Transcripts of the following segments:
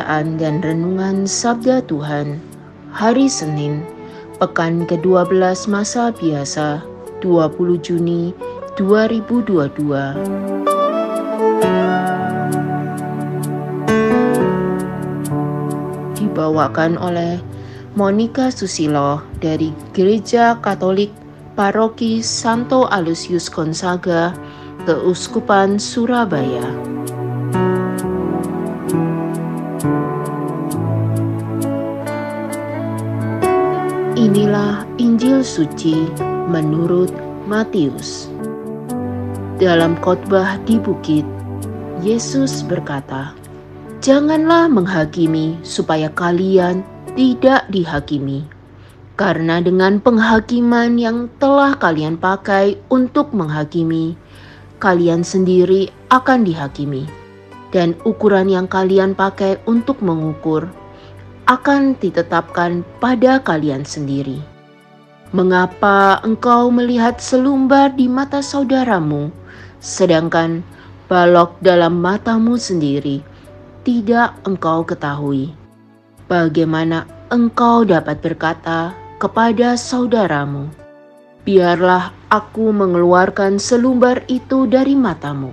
Bacaan dan Renungan Sabda Tuhan Hari Senin, Pekan ke-12 Masa Biasa, 20 Juni 2022 Dibawakan oleh Monica Susilo dari Gereja Katolik Paroki Santo Alusius Gonzaga, Keuskupan Surabaya. Inilah Injil suci menurut Matius. Dalam khotbah di bukit, Yesus berkata, "Janganlah menghakimi supaya kalian tidak dihakimi, karena dengan penghakiman yang telah kalian pakai untuk menghakimi, kalian sendiri akan dihakimi, dan ukuran yang kalian pakai untuk mengukur." Akan ditetapkan pada kalian sendiri. Mengapa engkau melihat selumbar di mata saudaramu, sedangkan balok dalam matamu sendiri tidak engkau ketahui? Bagaimana engkau dapat berkata kepada saudaramu, "Biarlah aku mengeluarkan selumbar itu dari matamu,"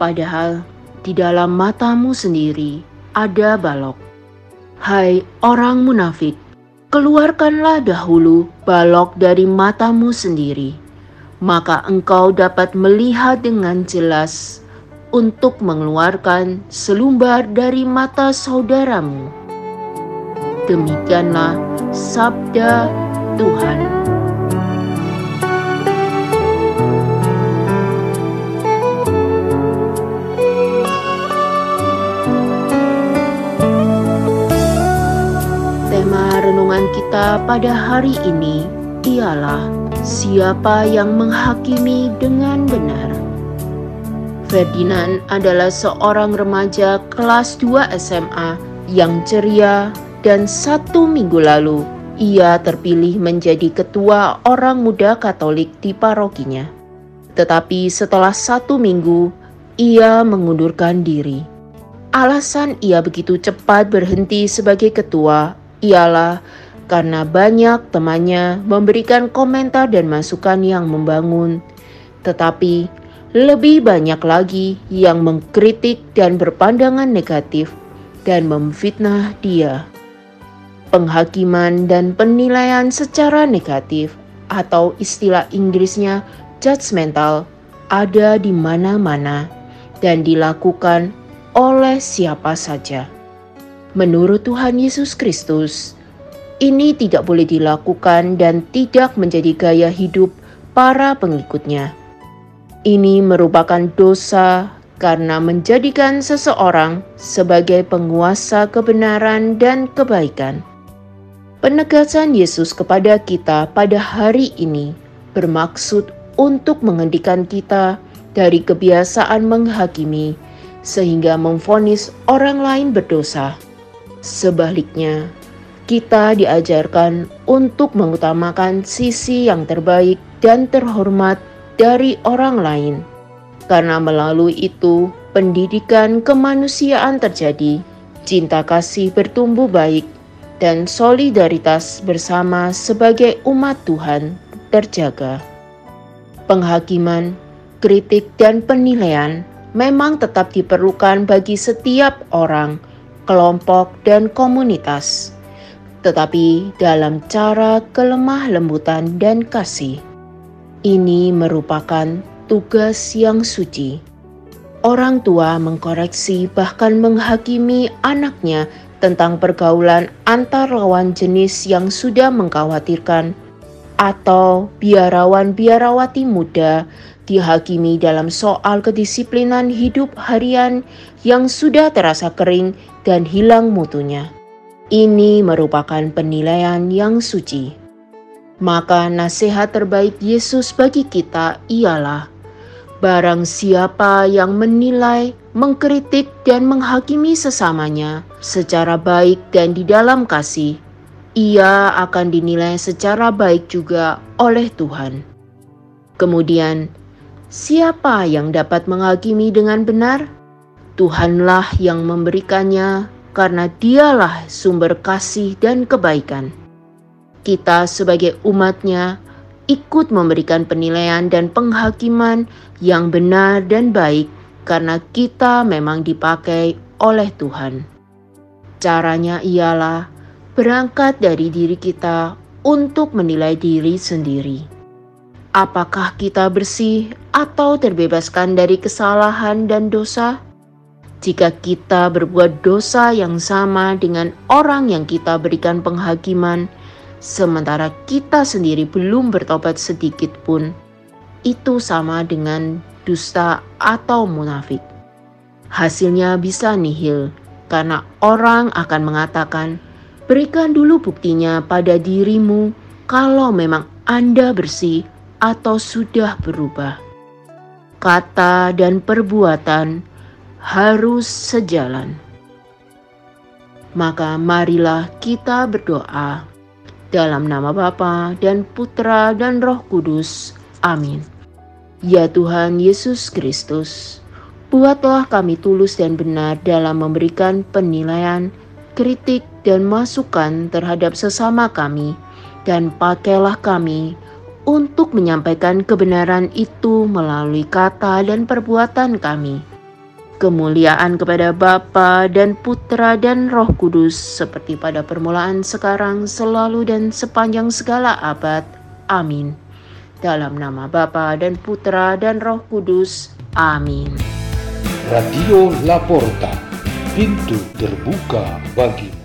padahal di dalam matamu sendiri ada balok? Hai orang munafik, keluarkanlah dahulu balok dari matamu sendiri, maka engkau dapat melihat dengan jelas untuk mengeluarkan selumbar dari mata saudaramu. Demikianlah sabda Tuhan. Kita pada hari ini ialah siapa yang menghakimi dengan benar. Ferdinand adalah seorang remaja kelas 2 SMA yang ceria dan satu minggu lalu ia terpilih menjadi ketua orang muda Katolik di parokinya. Tetapi setelah satu minggu, ia mengundurkan diri. Alasan ia begitu cepat berhenti sebagai ketua ialah karena banyak temannya memberikan komentar dan masukan yang membangun, tetapi lebih banyak lagi yang mengkritik dan berpandangan negatif dan memfitnah dia. Penghakiman dan penilaian secara negatif atau istilah Inggrisnya judgmental ada di mana-mana dan dilakukan oleh siapa saja. Menurut Tuhan Yesus Kristus, ini tidak boleh dilakukan dan tidak menjadi gaya hidup para pengikutnya. Ini merupakan dosa karena menjadikan seseorang sebagai penguasa kebenaran dan kebaikan. Penegasan Yesus kepada kita pada hari ini bermaksud untuk menghentikan kita dari kebiasaan menghakimi, sehingga memfonis orang lain berdosa. Sebaliknya, kita diajarkan untuk mengutamakan sisi yang terbaik dan terhormat dari orang lain, karena melalui itu pendidikan kemanusiaan terjadi, cinta kasih bertumbuh baik, dan solidaritas bersama sebagai umat Tuhan terjaga. Penghakiman, kritik, dan penilaian memang tetap diperlukan bagi setiap orang kelompok, dan komunitas, tetapi dalam cara kelemah lembutan dan kasih. Ini merupakan tugas yang suci. Orang tua mengkoreksi, bahkan menghakimi anaknya tentang pergaulan antar lawan jenis yang sudah mengkhawatirkan, atau biarawan-biarawati muda dihakimi dalam soal kedisiplinan hidup harian yang sudah terasa kering dan hilang mutunya. Ini merupakan penilaian yang suci. Maka nasihat terbaik Yesus bagi kita ialah Barang siapa yang menilai, mengkritik, dan menghakimi sesamanya secara baik dan di dalam kasih, ia akan dinilai secara baik juga oleh Tuhan. Kemudian, siapa yang dapat menghakimi dengan benar? Tuhanlah yang memberikannya, karena Dialah sumber kasih dan kebaikan. Kita, sebagai umatnya, ikut memberikan penilaian dan penghakiman yang benar dan baik, karena kita memang dipakai oleh Tuhan. Caranya ialah berangkat dari diri kita untuk menilai diri sendiri. Apakah kita bersih atau terbebaskan dari kesalahan dan dosa? Jika kita berbuat dosa yang sama dengan orang yang kita berikan penghakiman, sementara kita sendiri belum bertobat sedikit pun, itu sama dengan dusta atau munafik. Hasilnya bisa nihil, karena orang akan mengatakan, Berikan dulu buktinya pada dirimu kalau memang Anda bersih atau sudah berubah. Kata dan perbuatan harus sejalan. Maka marilah kita berdoa dalam nama Bapa dan Putra dan Roh Kudus. Amin. Ya Tuhan Yesus Kristus, buatlah kami tulus dan benar dalam memberikan penilaian kritik dan masukan terhadap sesama kami, dan pakailah kami untuk menyampaikan kebenaran itu melalui kata dan perbuatan kami. Kemuliaan kepada Bapa dan Putra dan Roh Kudus seperti pada permulaan sekarang selalu dan sepanjang segala abad. Amin. Dalam nama Bapa dan Putra dan Roh Kudus. Amin. Radio Laporta pintu terbuka bagi